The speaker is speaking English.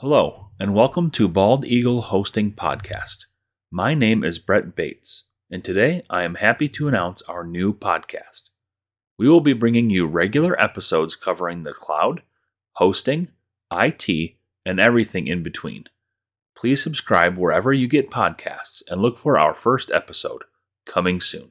Hello, and welcome to Bald Eagle Hosting Podcast. My name is Brett Bates, and today I am happy to announce our new podcast. We will be bringing you regular episodes covering the cloud, hosting, IT, and everything in between. Please subscribe wherever you get podcasts and look for our first episode coming soon.